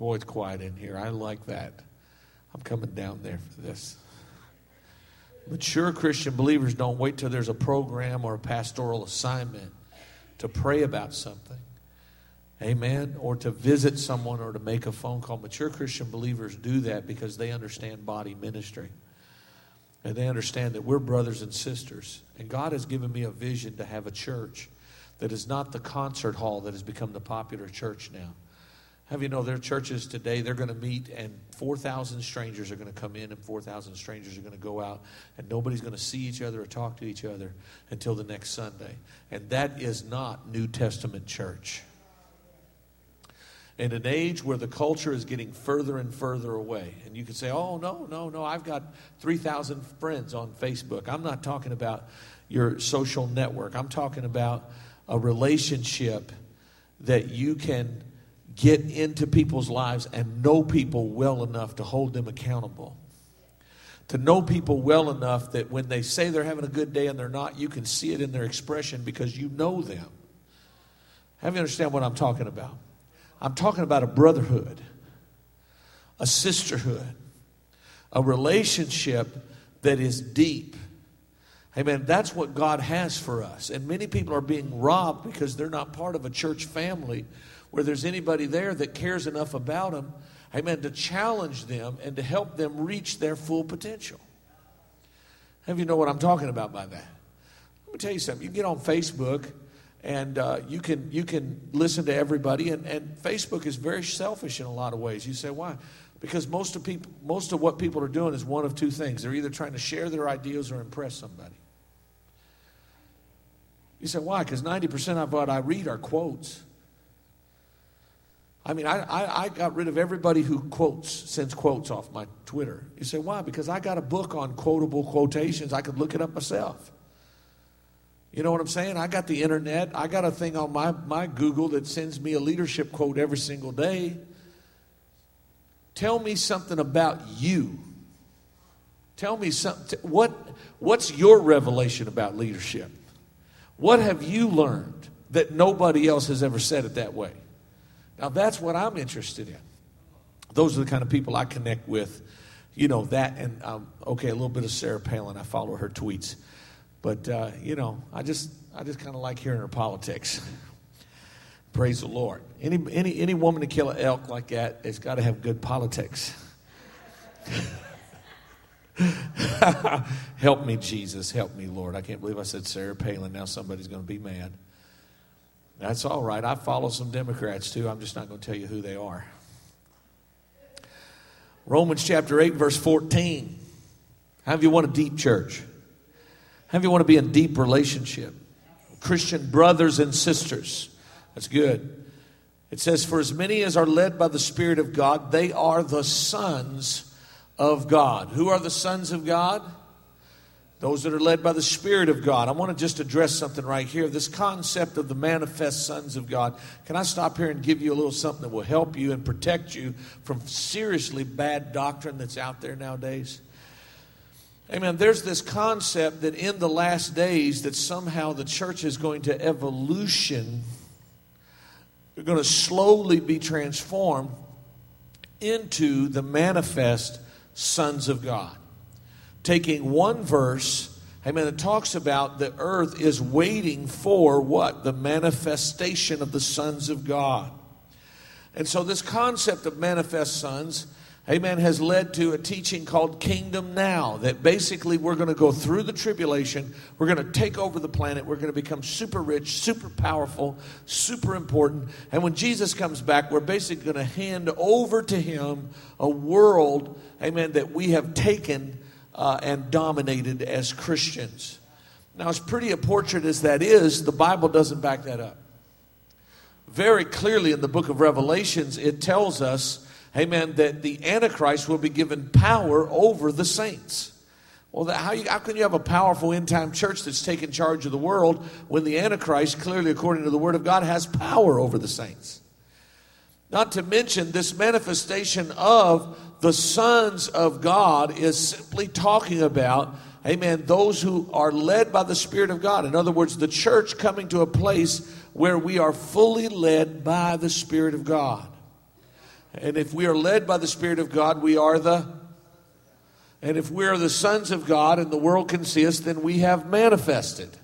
Boy, it's quiet in here. I like that. I'm coming down there for this. Mature Christian believers don't wait till there's a program or a pastoral assignment to pray about something. Amen. Or to visit someone or to make a phone call. Mature Christian believers do that because they understand body ministry. And they understand that we're brothers and sisters. And God has given me a vision to have a church that is not the concert hall that has become the popular church now. Have you know there are churches today, they're going to meet and 4,000 strangers are going to come in and 4,000 strangers are going to go out and nobody's going to see each other or talk to each other until the next Sunday. And that is not New Testament church. In an age where the culture is getting further and further away, and you can say, oh, no, no, no, I've got 3,000 friends on Facebook. I'm not talking about your social network, I'm talking about a relationship that you can get into people's lives and know people well enough to hold them accountable. To know people well enough that when they say they're having a good day and they're not, you can see it in their expression because you know them. Have you understand what I'm talking about? I'm talking about a brotherhood, a sisterhood, a relationship that is deep. Amen. That's what God has for us. And many people are being robbed because they're not part of a church family where there's anybody there that cares enough about them, amen, to challenge them and to help them reach their full potential. Have you know what I'm talking about by that? Let me tell you something. You can get on Facebook and uh, you can you can listen to everybody and, and Facebook is very selfish in a lot of ways. You say why? Because most of people most of what people are doing is one of two things. They're either trying to share their ideas or impress somebody. You say why? Because 90% of what I read are quotes. I mean, I, I, I, got rid of everybody who quotes, sends quotes off my Twitter. You say, why? Because I got a book on quotable quotations. I could look it up myself. You know what I'm saying? I got the internet. I got a thing on my, my Google that sends me a leadership quote every single day. Tell me something about you. Tell me something. What, what's your revelation about leadership? What have you learned that nobody else has ever said it that way? Now, that's what I'm interested in. Those are the kind of people I connect with. You know, that and, um, okay, a little bit of Sarah Palin. I follow her tweets. But, uh, you know, I just, I just kind of like hearing her politics. Praise the Lord. Any, any, any woman to kill an elk like that has got to have good politics. help me, Jesus. Help me, Lord. I can't believe I said Sarah Palin. Now somebody's going to be mad. That's all right. I follow some Democrats too. I'm just not going to tell you who they are. Romans chapter 8, verse 14. How you want a deep church? How you want to be in deep relationship? Christian brothers and sisters. That's good. It says, For as many as are led by the Spirit of God, they are the sons of God. Who are the sons of God? Those that are led by the Spirit of God. I want to just address something right here this concept of the manifest sons of God. Can I stop here and give you a little something that will help you and protect you from seriously bad doctrine that's out there nowadays? Amen. There's this concept that in the last days that somehow the church is going to evolution, they're going to slowly be transformed into the manifest sons of God taking one verse, amen, it talks about the earth is waiting for what? The manifestation of the sons of God. And so, this concept of manifest sons, amen, has led to a teaching called Kingdom Now. That basically we're going to go through the tribulation, we're going to take over the planet, we're going to become super rich, super powerful, super important. And when Jesus comes back, we're basically going to hand over to Him a world, amen, that we have taken uh, and dominated as Christians. Now, as pretty a portrait as that is, the Bible doesn't back that up. Very clearly in the book of Revelations, it tells us, amen, that the Antichrist will be given power over the saints. Well, how, you, how, can you have a powerful end time church that's taking charge of the world when the Antichrist, clearly according to the Word of God, has power over the saints? Not to mention this manifestation of the sons of God is simply talking about, amen, those who are led by the Spirit of God. In other words, the church coming to a place where we are fully led by the Spirit of God. And if we are led by the Spirit of God, we are the. And if we are the sons of God and the world can see us, then we have manifested.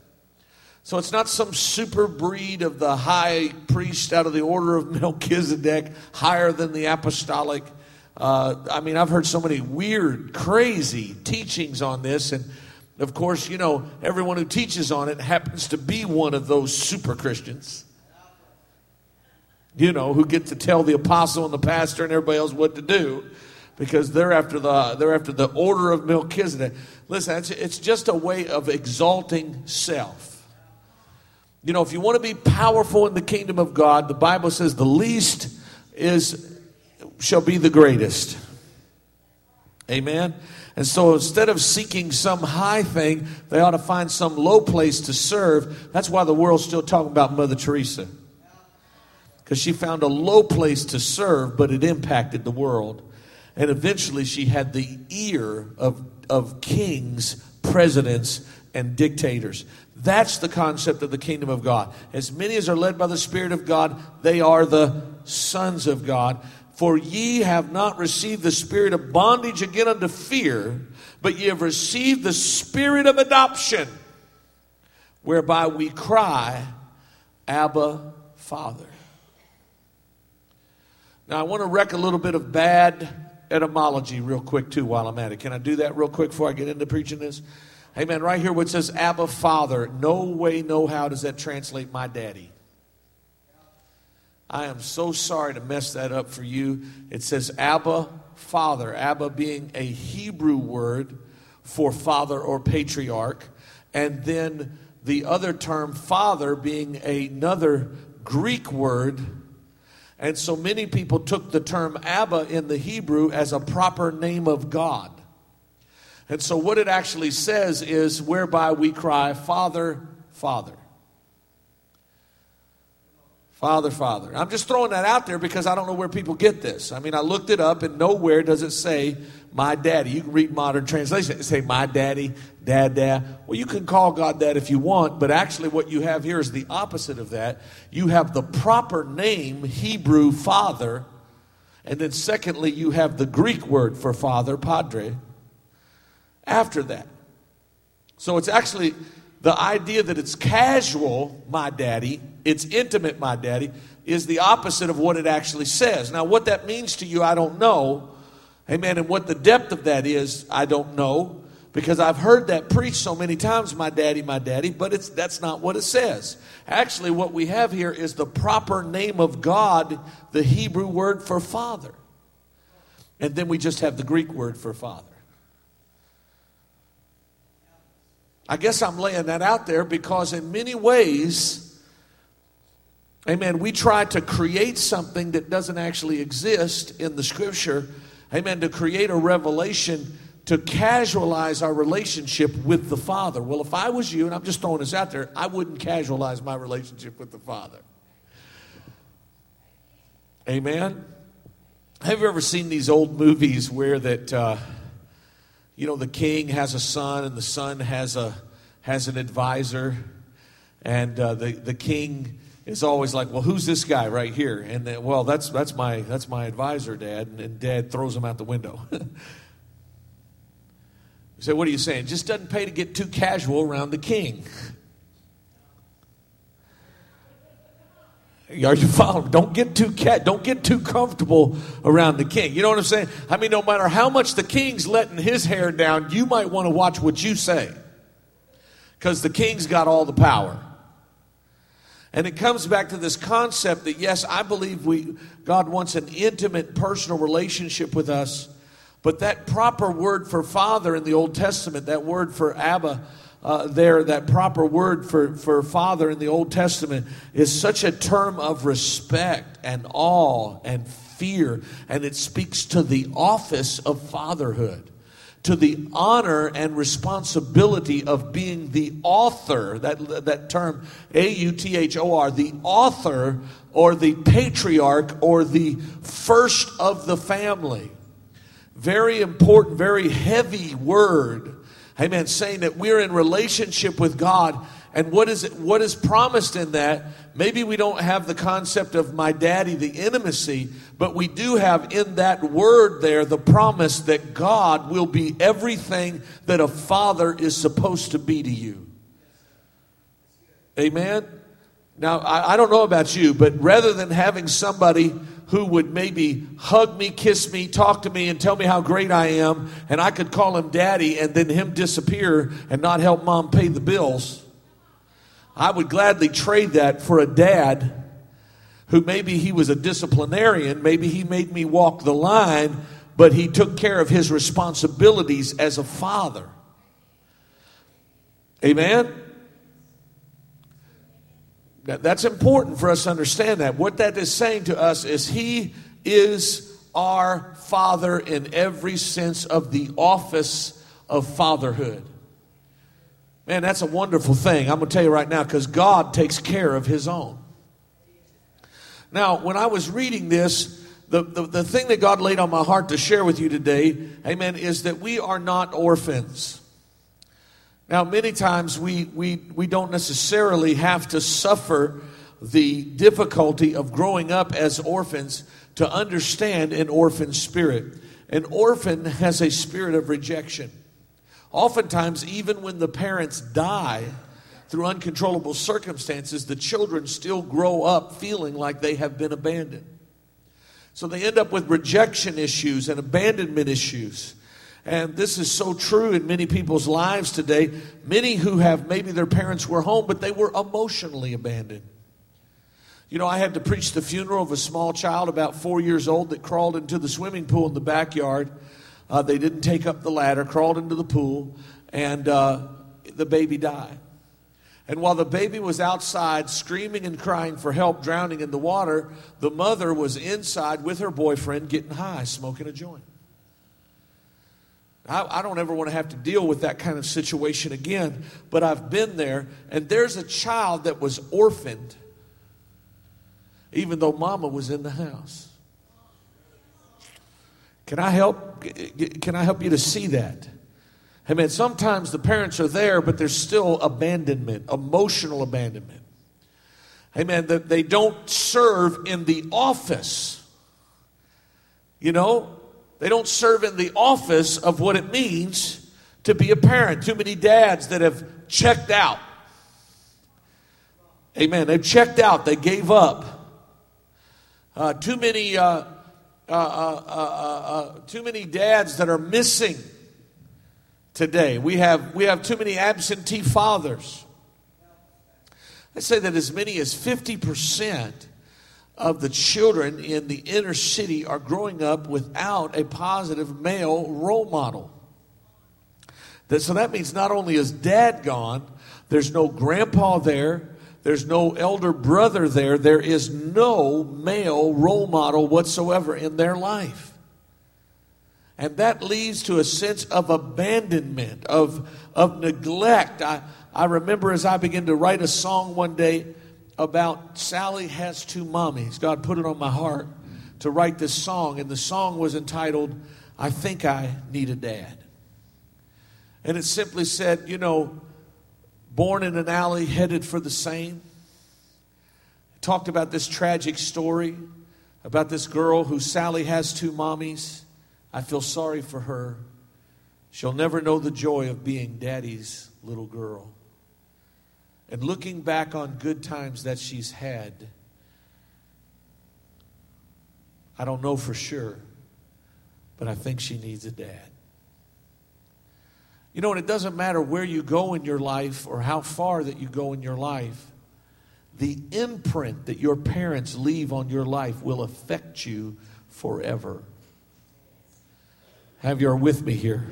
So it's not some super breed of the high priest out of the order of Melchizedek, higher than the apostolic. Uh, I mean, I've heard so many weird, crazy teachings on this. And of course, you know, everyone who teaches on it happens to be one of those super Christians you know, who get to tell the apostle and the pastor and everybody else what to do because they're after the they're after the order of Melchizedek. Listen, it's, it's just a way of exalting self. You know, if you want to be powerful in the kingdom of God, the Bible says the least is shall be the greatest. Amen. And so instead of seeking some high thing, they ought to find some low place to serve. That's why the world's still talking about Mother Teresa because she found a low place to serve, but it impacted the world. And eventually she had the ear of, of kings, presidents, and dictators. That's the concept of the kingdom of God. As many as are led by the Spirit of God, they are the sons of God. For ye have not received the spirit of bondage again unto fear, but ye have received the spirit of adoption, whereby we cry, Abba, Father. Now, I want to wreck a little bit of bad etymology real quick, too, while I'm at it. Can I do that real quick before I get into preaching this? Man, right here it says Abba Father, no way, no how does that translate my daddy. I am so sorry to mess that up for you. It says Abba Father, Abba being a Hebrew word for father or patriarch, and then the other term, father, being another Greek word and so many people took the term Abba in the Hebrew as a proper name of God. And so what it actually says is whereby we cry, Father, Father. Father, Father. I'm just throwing that out there because I don't know where people get this. I mean, I looked it up and nowhere does it say my daddy. You can read modern translation. It say my daddy, dad, dad. Well, you can call God that if you want, but actually what you have here is the opposite of that. You have the proper name, Hebrew father, and then secondly, you have the Greek word for father, padre, after that. So it's actually the idea that it's casual, my daddy, it's intimate, my daddy, is the opposite of what it actually says. Now, what that means to you, I don't know. Amen. And what the depth of that is, I don't know. Because I've heard that preached so many times, my daddy, my daddy, but it's, that's not what it says. Actually, what we have here is the proper name of God, the Hebrew word for father. And then we just have the Greek word for father. I guess I'm laying that out there because, in many ways, amen, we try to create something that doesn't actually exist in the scripture, amen, to create a revelation to casualize our relationship with the Father. Well, if I was you, and I'm just throwing this out there, I wouldn't casualize my relationship with the Father. Amen. Have you ever seen these old movies where that? Uh, you know, the king has a son, and the son has a has an advisor, and uh, the the king is always like, "Well, who's this guy right here?" And then, well, that's that's my that's my advisor, Dad, and, and Dad throws him out the window. you say, "What are you saying?" just doesn't pay to get too casual around the king. Are you following? Don't get too cat. Don't get too comfortable around the king. You know what I'm saying? I mean, no matter how much the king's letting his hair down, you might want to watch what you say, because the king's got all the power. And it comes back to this concept that yes, I believe we God wants an intimate, personal relationship with us, but that proper word for father in the Old Testament, that word for Abba uh, there, that proper word for, for father in the Old Testament is such a term of respect and awe and fear, and it speaks to the office of fatherhood to the honor and responsibility of being the author that, that term a-u-t-h-o-r the author or the patriarch or the first of the family. Very important very heavy word Amen. Saying that we're in relationship with God And what is, what is promised in that? Maybe we don't have the concept of my daddy, the intimacy, but we do have in that word there the promise that God will be everything that a father is supposed to be to you. Amen? Now, I, I don't know about you, but rather than having somebody who would maybe hug me, kiss me, talk to me, and tell me how great I am, and I could call him daddy and then him disappear and not help mom pay the bills. I would gladly trade that for a dad who maybe he was a disciplinarian, maybe he made me walk the line, but he took care of his responsibilities as a father. Amen? That's important for us to understand that. What that is saying to us is He is our Father in every sense of the office of fatherhood. Man, that's a wonderful thing. I'm going to tell you right now because God takes care of His own. Now, when I was reading this, the, the, the thing that God laid on my heart to share with you today, amen, is that we are not orphans. Now, many times we, we, we don't necessarily have to suffer the difficulty of growing up as orphans to understand an orphan spirit. An orphan has a spirit of rejection. Oftentimes, even when the parents die through uncontrollable circumstances, the children still grow up feeling like they have been abandoned. So they end up with rejection issues and abandonment issues. And this is so true in many people's lives today. Many who have maybe their parents were home, but they were emotionally abandoned. You know, I had to preach the funeral of a small child about four years old that crawled into the swimming pool in the backyard. Uh, they didn't take up the ladder, crawled into the pool, and uh, the baby died. And while the baby was outside screaming and crying for help, drowning in the water, the mother was inside with her boyfriend getting high, smoking a joint. I, I, don't ever want to have to deal with that kind of situation again, but I've been there, and there's a child that was orphaned, even though mama was in the house. Can I help? Can I help you to see that? I mean, sometimes the parents are there, but there's still abandonment, emotional abandonment. Amen. That they don't serve in the office. You know, they don't serve in the office of what it means to be a parent. Too many dads that have checked out. Amen. They've checked out. They gave up. Uh, too many, uh, uh, uh, uh, uh too many dads that are missing today. We have we have too many absentee fathers. I say that as many as fifty percent of the children in the inner city are growing up without a positive male role model. That, so that means not only is dad gone, there's no grandpa there, there's no elder brother there, there is no male role model whatsoever in their life. And that leads to a sense of abandonment, of, of neglect. I, I remember as I began to write a song one day, about Sally has two mommies. God put it on my heart to write this song, and the song was entitled, I Think I Need a Dad. And it simply said, you know, born in an alley, headed for the same. Talked about this tragic story about this girl who Sally has two mommies. I feel sorry for her. She'll never know the joy of being daddy's little girl. And looking back on good times that she's had, I don't know for sure, but I think she needs a dad. You know, and it doesn't matter where you go in your life or how far that you go in your life, the imprint that your parents leave on your life will affect you forever. Have you are with me here?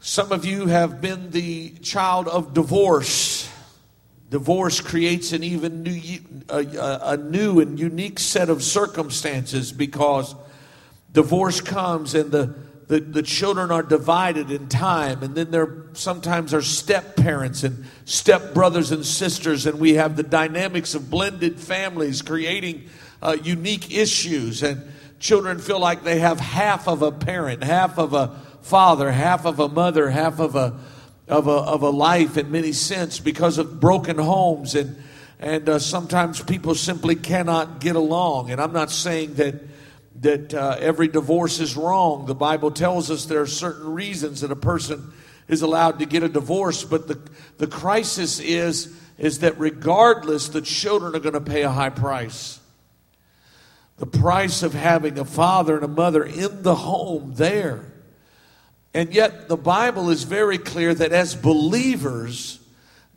Some of you have been the child of divorce. Divorce creates an even new, a, a new and unique set of circumstances because divorce comes and the, the, the children are divided in time, and then there sometimes are step parents and step brothers and sisters, and we have the dynamics of blended families creating uh, unique issues, and children feel like they have half of a parent, half of a father, half of a mother, half of a, of a, of a life in many sense because of broken homes and and uh, sometimes people simply cannot get along. And I'm not saying that that uh, every divorce is wrong. The Bible tells us there are certain reasons that a person is allowed to get a divorce, but the the crisis is is that regardless, the children are going to pay a high price. The price of having a father and a mother in the home there. And yet, the Bible is very clear that as believers,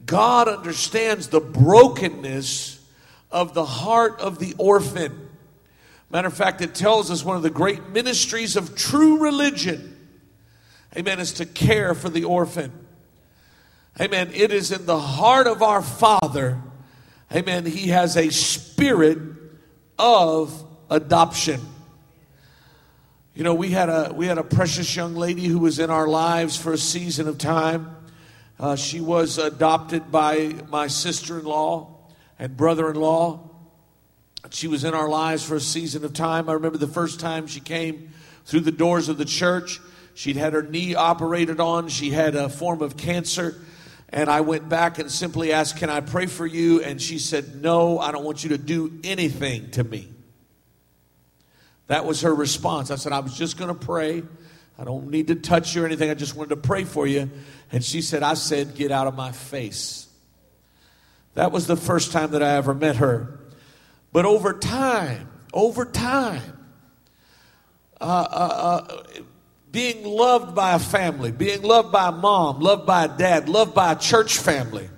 God understands the brokenness of the heart of the orphan. Matter of fact, it tells us one of the great ministries of true religion, amen, is to care for the orphan. Amen. It is in the heart of our Father. Amen. He has a spirit of adoption. You know, we had a we had a precious young lady who was in our lives for a season of time. Uh, she was adopted by my sister-in-law and brother-in-law. She was in our lives for a season of time. I remember the first time she came through the doors of the church. She'd had her knee operated on. She had a form of cancer. And I went back and simply asked, Can I pray for you? And she said, No, I don't want you to do anything to me. That was her response. I said, I was just going to pray. I don't need to touch you or anything. I just wanted to pray for you. And she said, I said, Get out of my face. That was the first time that I ever met her. But over time, over time, uh, uh, uh, being loved by a family, being loved by a mom, loved by a dad, loved by a church family.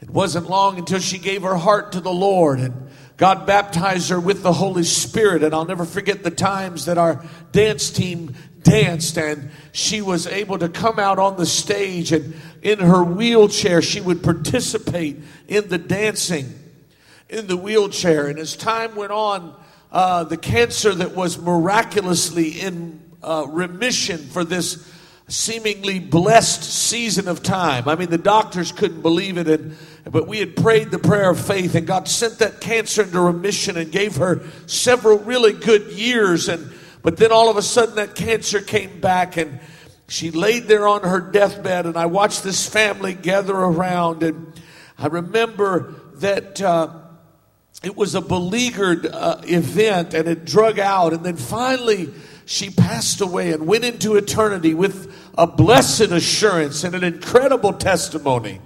It wasn't long until she gave her heart to the Lord and God baptized her with the Holy Spirit. And I'll never forget the times that our dance team danced and she was able to come out on the stage and in her wheelchair she would participate in the dancing in the wheelchair. And as time went on, uh, the cancer that was miraculously in uh, remission for this seemingly blessed season of time. I mean, the doctors couldn't believe it, and, but we had prayed the prayer of faith, and God sent that cancer into remission and gave her several really good years. And but then all of a sudden, that cancer came back, and she laid there on her deathbed, and I watched this family gather around, and I remember that. Uh, it was a beleaguered uh, event and it drug out and then finally she passed away and went into eternity with a blessed assurance and an incredible testimony.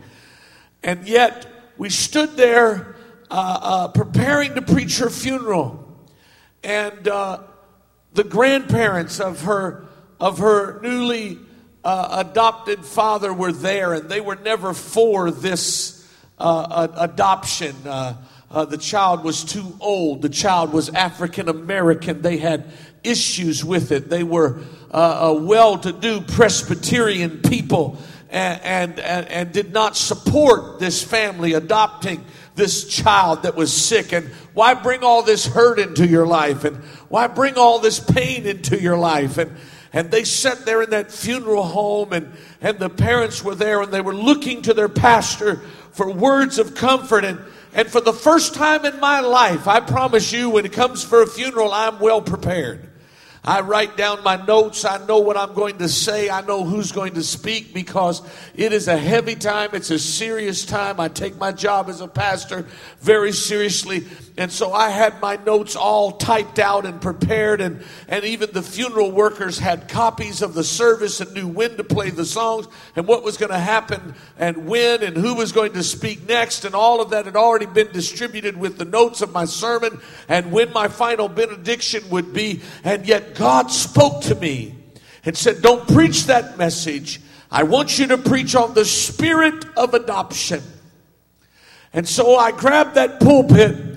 And yet, we stood there uh, uh, preparing to preach her funeral. And uh, the grandparents of her, of her newly uh, adopted father were there, and they were never for this uh, adoption. Uh, the child was too old. The child was African American. They had issues with it. They were well to do Presbyterian people and, and, and, did not support this family adopting this child that was sick. And why bring all this hurt into your life? And why bring all this pain into your life? And, and they sat there in that funeral home and, and the parents were there and they were looking to their pastor for words of comfort and and for the first time in my life, I promise you, when it comes for a funeral, I'm well prepared. I write down my notes. I know what I'm going to say. I know who's going to speak because it is a heavy time. It's a serious time. I take my job as a pastor very seriously. And so I had my notes all typed out and prepared, and, and even the funeral workers had copies of the service and knew when to play the songs and what was going to happen and when and who was going to speak next. And all of that had already been distributed with the notes of my sermon and when my final benediction would be. And God spoke to me and said, Don't preach that message. I want you to preach on the spirit of adoption. And so I grabbed that pulpit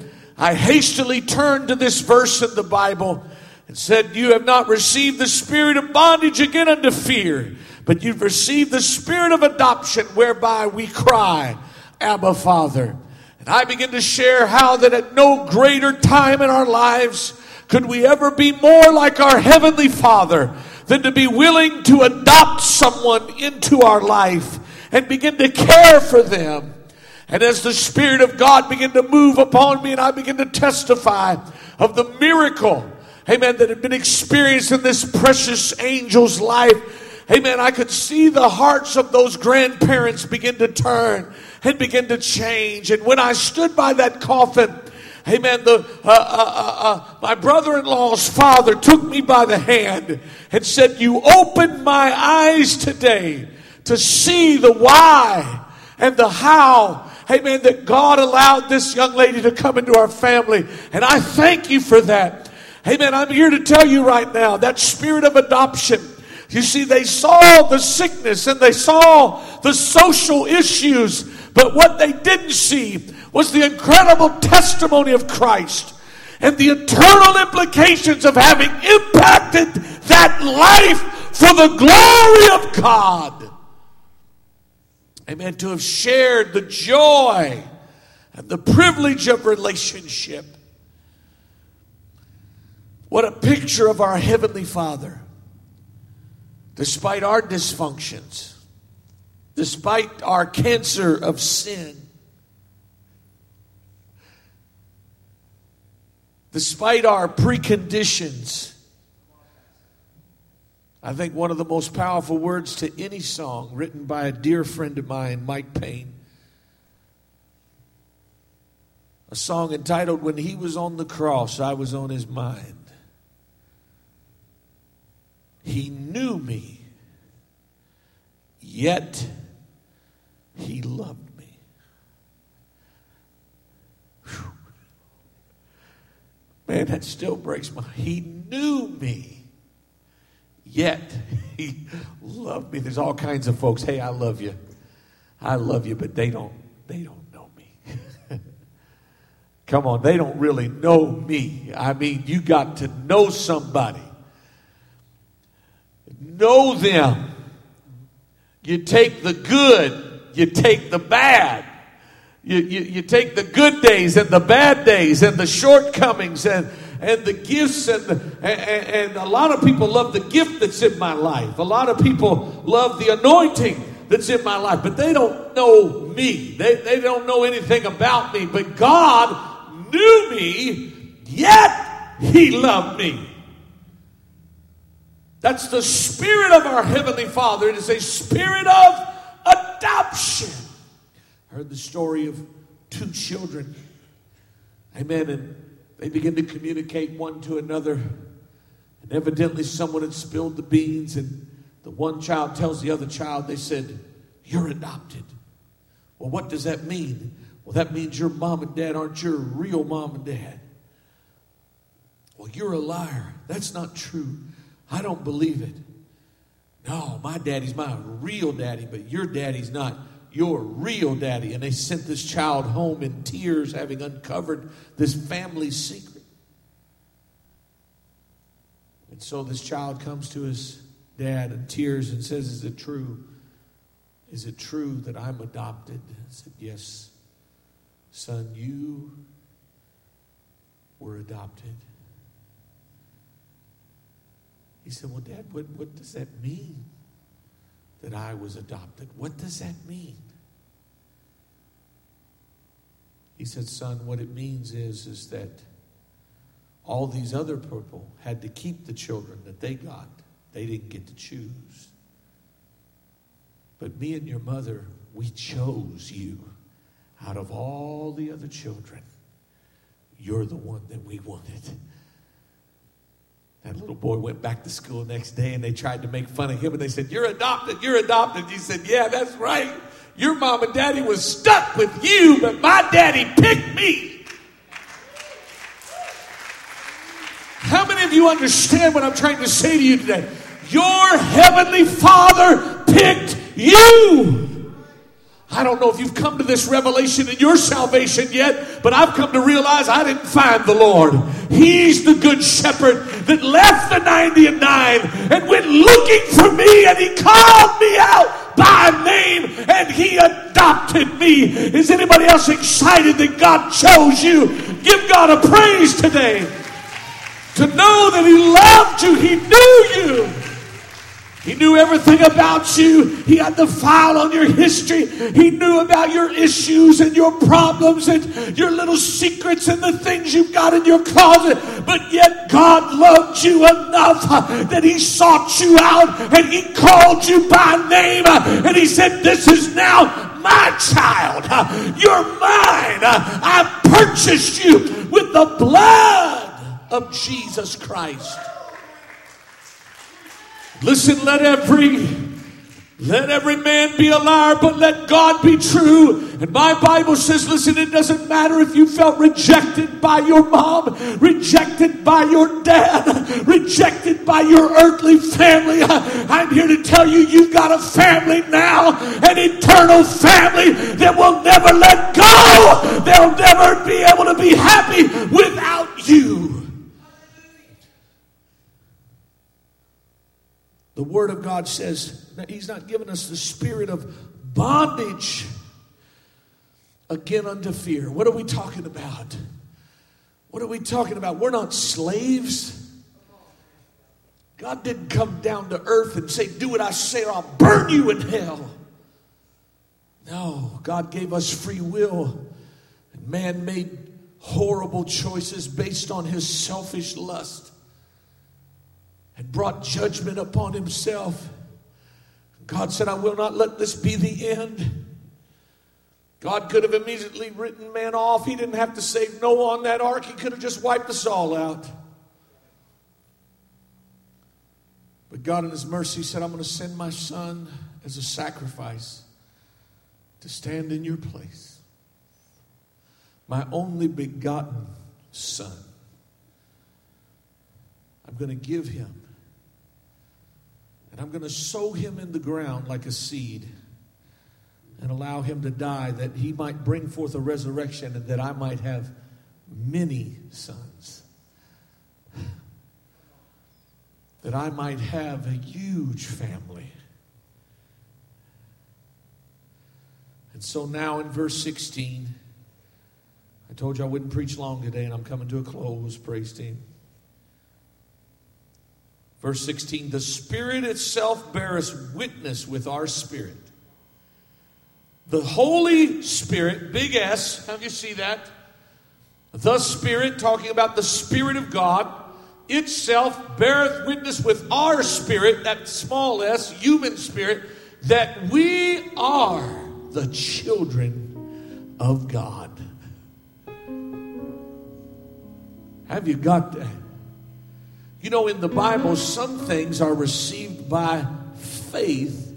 I hastily turned to this verse in the Bible and said, You have not received the spirit of bondage again unto fear, but you've received the spirit of adoption whereby we cry, Abba, Father. And I begin to share how that at no greater time in our lives could we ever be more like our Heavenly Father than to be willing to adopt someone into our life and begin to care for them and as the Spirit of God began to move upon me and I began to testify of the miracle, amen, that had been experienced in this precious angel's life, Amen. I could see the hearts of those grandparents begin to turn and begin to change. And when I stood by that coffin, Amen. The, uh, uh, uh, uh my brother in law's father took me by the hand and said, You opened my eyes today to see the why and the how. Amen. That God allowed this young lady to come into our family. And I thank you for that. Amen. I'm here to tell you right now that spirit of adoption. You see, they saw the sickness and they saw the social issues, but what they didn't see was the incredible testimony of Christ and the eternal implications of having impacted that life for the glory of God. Amen. To have shared the joy and the privilege of relationship. What a picture of our Heavenly Father. Despite our dysfunctions, despite our cancer of sin, despite our preconditions. I think one of the most powerful words to any song written by a dear friend of mine, Mike Payne. A song entitled When He Was on the Cross, I Was on His Mind. He knew me, yet He loved Man, that still breaks my heart. He knew me. Yet he loved me. There's all kinds of folks. Hey, I love you. I love you, but they don't they don't know me. Come on, they don't really know me. I mean, you got to know somebody. Know them. You take the good, you take the bad. You, you, you take the good days and the bad days and the shortcomings and, and the gifts and, the, and, and a lot of people love the gift that's in my life. A lot of people love the anointing that's in my life, but they don't know me. They, they don't know anything about me. But God knew me, yet He loved me. That's the spirit of our Heavenly Father. It is a spirit of adoption heard the story of two children. Amen. And they begin to communicate one to another. And evidently, someone had spilled the beans, and the one child tells the other child, they said, You're adopted. Well, what does that mean? Well, that means your mom and dad aren't your real mom and dad. Well, you're a liar. That's not true. I don't believe it. No, my daddy's my real daddy, but your daddy's not your real daddy. And they sent this child home in tears, having uncovered this family secret. And so this child comes to his dad in tears and says, Is it true? Is it true that I'm adopted? I said, Yes, son, you were adopted. He said, Well, Dad, what, what does that mean? That I was adopted. What does that mean? He said, Son, what it means is, is that all these other people had to keep the children that they got. They didn't get to choose. But me and your mother, we chose you out of all the other children. You're the one that we wanted. That little boy went back to school next day and they tried to make fun of him and they said, You're adopted, you're adopted. He said, Yeah, that's right. Your mom and daddy was stuck with you, but my daddy picked me. How many of you understand what I'm trying to say to you today? Your heavenly father picked you. I don't know if you've come to this revelation in your salvation yet, but I've come to realize I didn't find the Lord. He's the good shepherd that left the 90 and 9 and went looking for me and he called me out by name and he adopted me. Is anybody else excited that God chose you? Give God a praise today. To know that he loved you, he knew you. He knew everything about you. He had the file on your history. He knew about your issues and your problems and your little secrets and the things you've got in your closet. But yet God loved you enough that He sought you out and He called you by name. And He said, This is now my child. You're mine. I purchased you with the blood of Jesus Christ. Listen, let every let every man be a liar, but let God be true. And my Bible says, listen, it doesn't matter if you felt rejected by your mom, rejected by your dad, rejected by your earthly family. I'm here to tell you, you've got a family now, an eternal family that will never let go. They'll never be able to be happy without you. The Word of God says that He's not given us the spirit of bondage again unto fear. What are we talking about? What are we talking about? We're not slaves. God didn't come down to earth and say, Do what I say, or I'll burn you in hell. No, God gave us free will. And man made horrible choices based on his selfish lust and brought judgment upon himself. God said, I will not let this be the end. God could have immediately written man off. He didn't have to save Noah on that ark, he could have just wiped us all out. But God, in His mercy, said, I'm going to send my son as a sacrifice to stand in your place. My only begotten son. I'm going to give him and I'm going to sow him in the ground like a seed and allow him to die that he might bring forth a resurrection and that I might have many sons. That I might have a huge family. And so now in verse 16, I told you I wouldn't preach long today, and I'm coming to a close, praise team. Verse 16 The Spirit itself beareth witness with our spirit. The Holy Spirit, big S, how do you see that? The Spirit, talking about the Spirit of God, itself beareth witness with our spirit, that small s, human spirit, that we are the children of God. Have you got that? You know, in the Bible, some things are received by faith,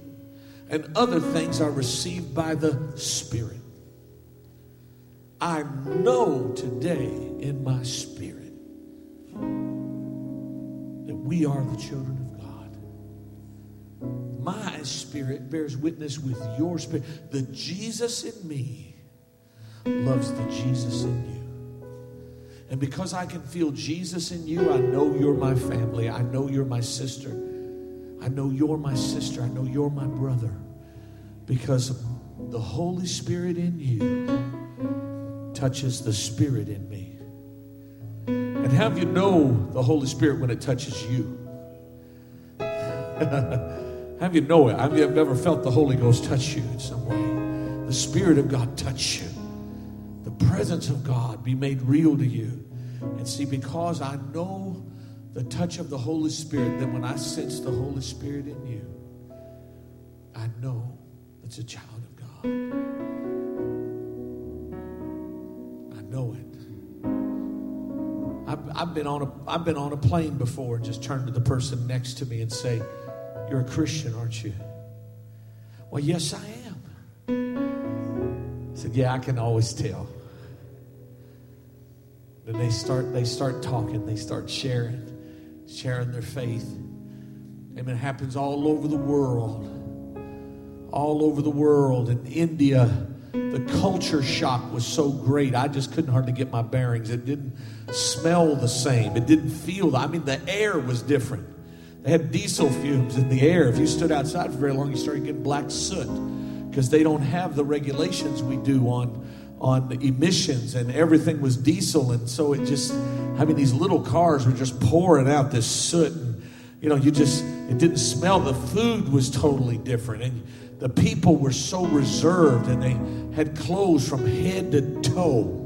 and other things are received by the Spirit. I know today in my spirit that we are the children of God. My spirit bears witness with your spirit. The Jesus in me loves the Jesus in you. And because I can feel Jesus in you, I know you're my family. I know you're my sister. I know you're my sister. I know you're my brother. Because the Holy Spirit in you touches the Spirit in me. And have you know the Holy Spirit when it touches you? have you know it? Have you ever felt the Holy Ghost touch you in some way? The Spirit of God touch you presence of God be made real to you. And see, because I know the touch of the Holy Spirit, then when I sense the Holy Spirit in you, I know it's a child of God. I know it. I've, I've, been on a, I've been on a plane before and just turn to the person next to me and say, You're a Christian, aren't you? Well, yes, I am. Said, Yeah, I can always tell. And they start they start talking, they start sharing, sharing their faith. And it happens all over the world. All over the world. In India, the culture shock was so great. I just couldn't hardly get my bearings. It didn't smell the same. It didn't feel. I mean, the air was different. They had diesel fumes in the air. If you stood outside for very long, you started getting black soot because they don't have the regulations we do on on emissions and everything was diesel and so it just i mean these little cars were just pouring out this soot and you know you just it didn't smell. The food was totally different. And the people were so reserved and they had clothes from head to toe.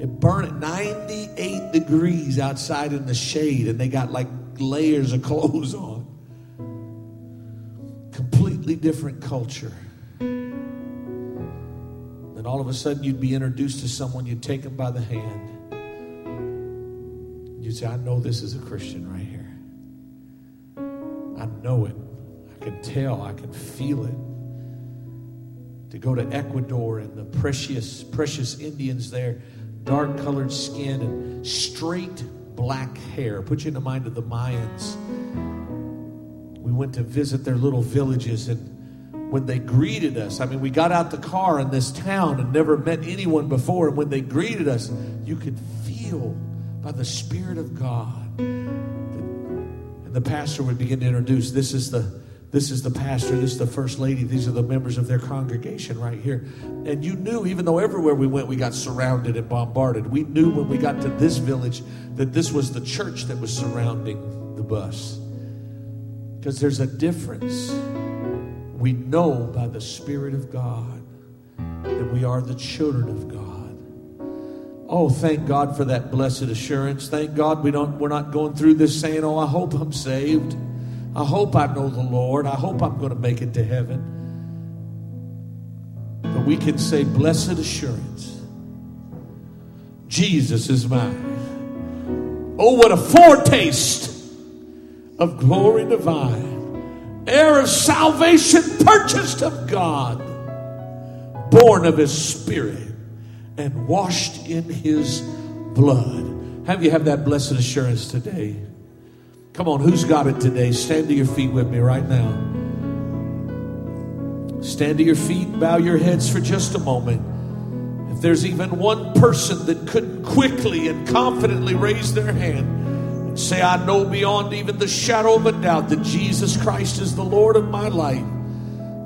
It burned at 98 degrees outside in the shade, and they got like layers of clothes on. Completely different culture. Then all of a sudden, you'd be introduced to someone, you'd take them by the hand. You'd say, I know this is a Christian right here. I know it. I can tell, I can feel it to go to Ecuador and the precious, precious Indians there, dark colored skin and straight black hair. Put you in the mind of the Mayans. We went to visit their little villages and when they greeted us, I mean, we got out the car in this town and never met anyone before. And when they greeted us, you could feel by the Spirit of God. And the pastor would begin to introduce this is the this is the pastor, this is the first lady, these are the members of their congregation right here. And you knew, even though everywhere we went, we got surrounded and bombarded, we knew when we got to this village that this was the church that was surrounding the bus. Because there's a difference. We know by the Spirit of God that we are the children of God. Oh, thank God for that blessed assurance. Thank God we don't we're not going through this saying, "Oh, I hope I'm saved." I hope I know the Lord. I hope I'm going to make it to heaven. But we can say, Blessed assurance, Jesus is mine. Oh, what a foretaste of glory divine, heir of salvation, purchased of God, born of his spirit, and washed in his blood. Have you have that blessed assurance today? Come on, who's got it today? Stand to your feet with me right now. Stand to your feet, bow your heads for just a moment. If there's even one person that couldn't quickly and confidently raise their hand and say, I know beyond even the shadow of a doubt that Jesus Christ is the Lord of my life,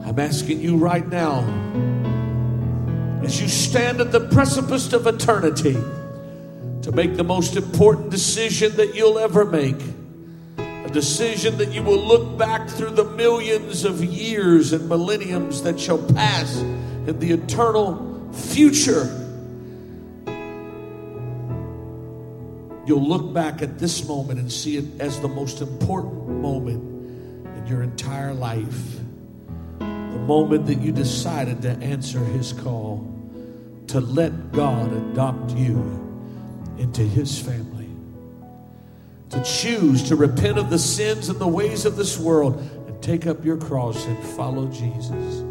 I'm asking you right now, as you stand at the precipice of eternity, to make the most important decision that you'll ever make A decision that you will look back through the millions of years and millenniums that shall pass in the eternal future. You'll look back at this moment and see it as the most important moment in your entire life. The moment that you decided to answer his call, to let God adopt you into his family to choose to repent of the sins and the ways of this world and take up your cross and follow Jesus.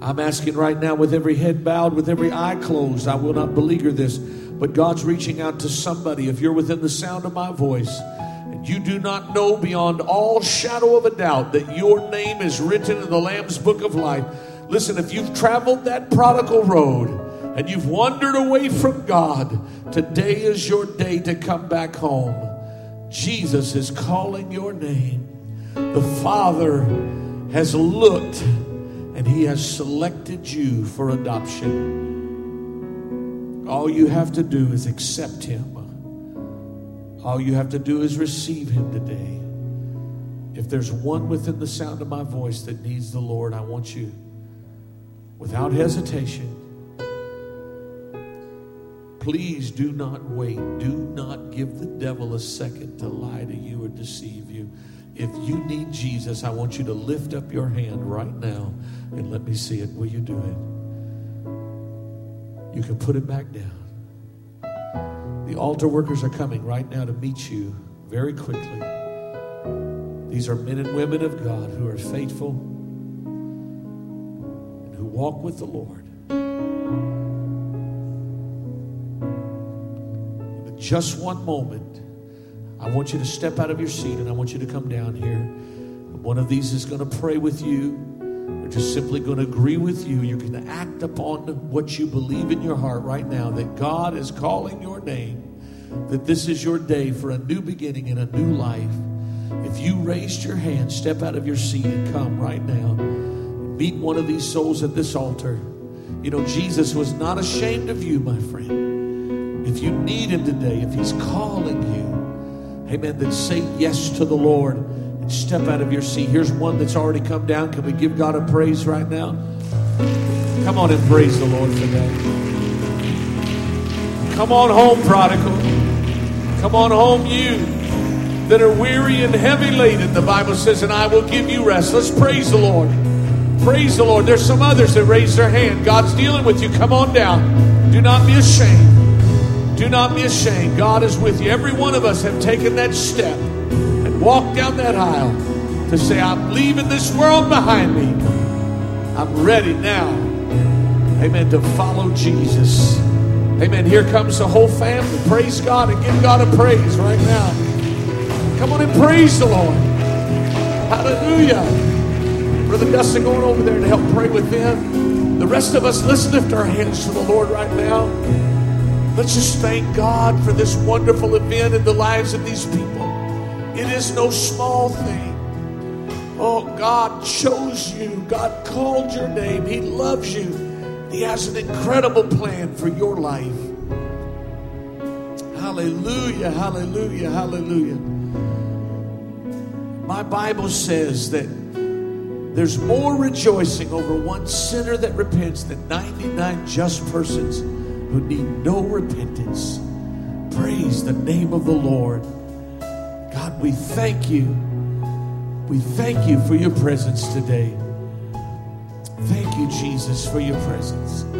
I'm asking right now, with every head bowed, with every eye closed, I will not beleaguer this, but God's reaching out to somebody. If you're within the sound of my voice, and you do not know beyond all shadow of a doubt that your name is written in the Lamb's book of life, listen, if you've traveled that prodigal road and you've wandered away from God, today is your day to come back home. Jesus is calling your name. The Father has looked and He has selected you for adoption. All you have to do is accept Him. All you have to do is receive Him today. If there's one within the sound of my voice that needs the Lord, I want you, without hesitation, Please do not wait. Do not give the devil a second to lie to you or deceive you. If you need Jesus, I want you to lift up your hand right now and let me see it. Will you do it? You can put it back down. The altar workers are coming right now to meet you very quickly. These are men and women of God who are faithful and who walk with the Lord. just one moment, I want you to step out of your seat and I want you to come down here. One of these is going to pray with you. They're just simply going to agree with you. Going to act upon what you believe in your heart right now that God is calling your name, that this is your day for a new beginning and a new life. If you raised your hand, step out of your seat and come right now. Meet one of these souls at this altar. You know, Jesus was not ashamed of you, my friend. If you need Him today, if He's calling you, amen, then say yes to the Lord step out of your seat. Here's one that's already come down. Can we give God a praise right now? Come on and praise the Lord for that. Come on home, prodigal. Come on home, you that are weary and heavy laden. The Bible says, and I will give you rest. Let's praise the Lord. Praise the Lord. There's some others that raise their hand. God's dealing with you. Come on down. Do not be ashamed. Do not be ashamed. God is with you. Every one of us have taken that step walked down that aisle to say, I'm leaving this world behind me. I'm ready now. Amen. To follow Jesus. Amen. Here comes the whole family. Praise God and give God a praise right now. Come on and praise the Lord. Hallelujah. Brother Dustin going over there to help pray with them. The rest of us, let's lift our hands to the Lord right now. Let's just thank God for this wonderful event in the lives of these people. It is no small thing. Oh, God chose you. God called your name. He loves you. He has an incredible plan for your life. Hallelujah, hallelujah, hallelujah. My Bible says that there's more rejoicing over one sinner that repents than 99 just persons who need no repentance. Praise the name of the Lord. We thank you. We thank you for your presence today. Thank you, Jesus, for your presence.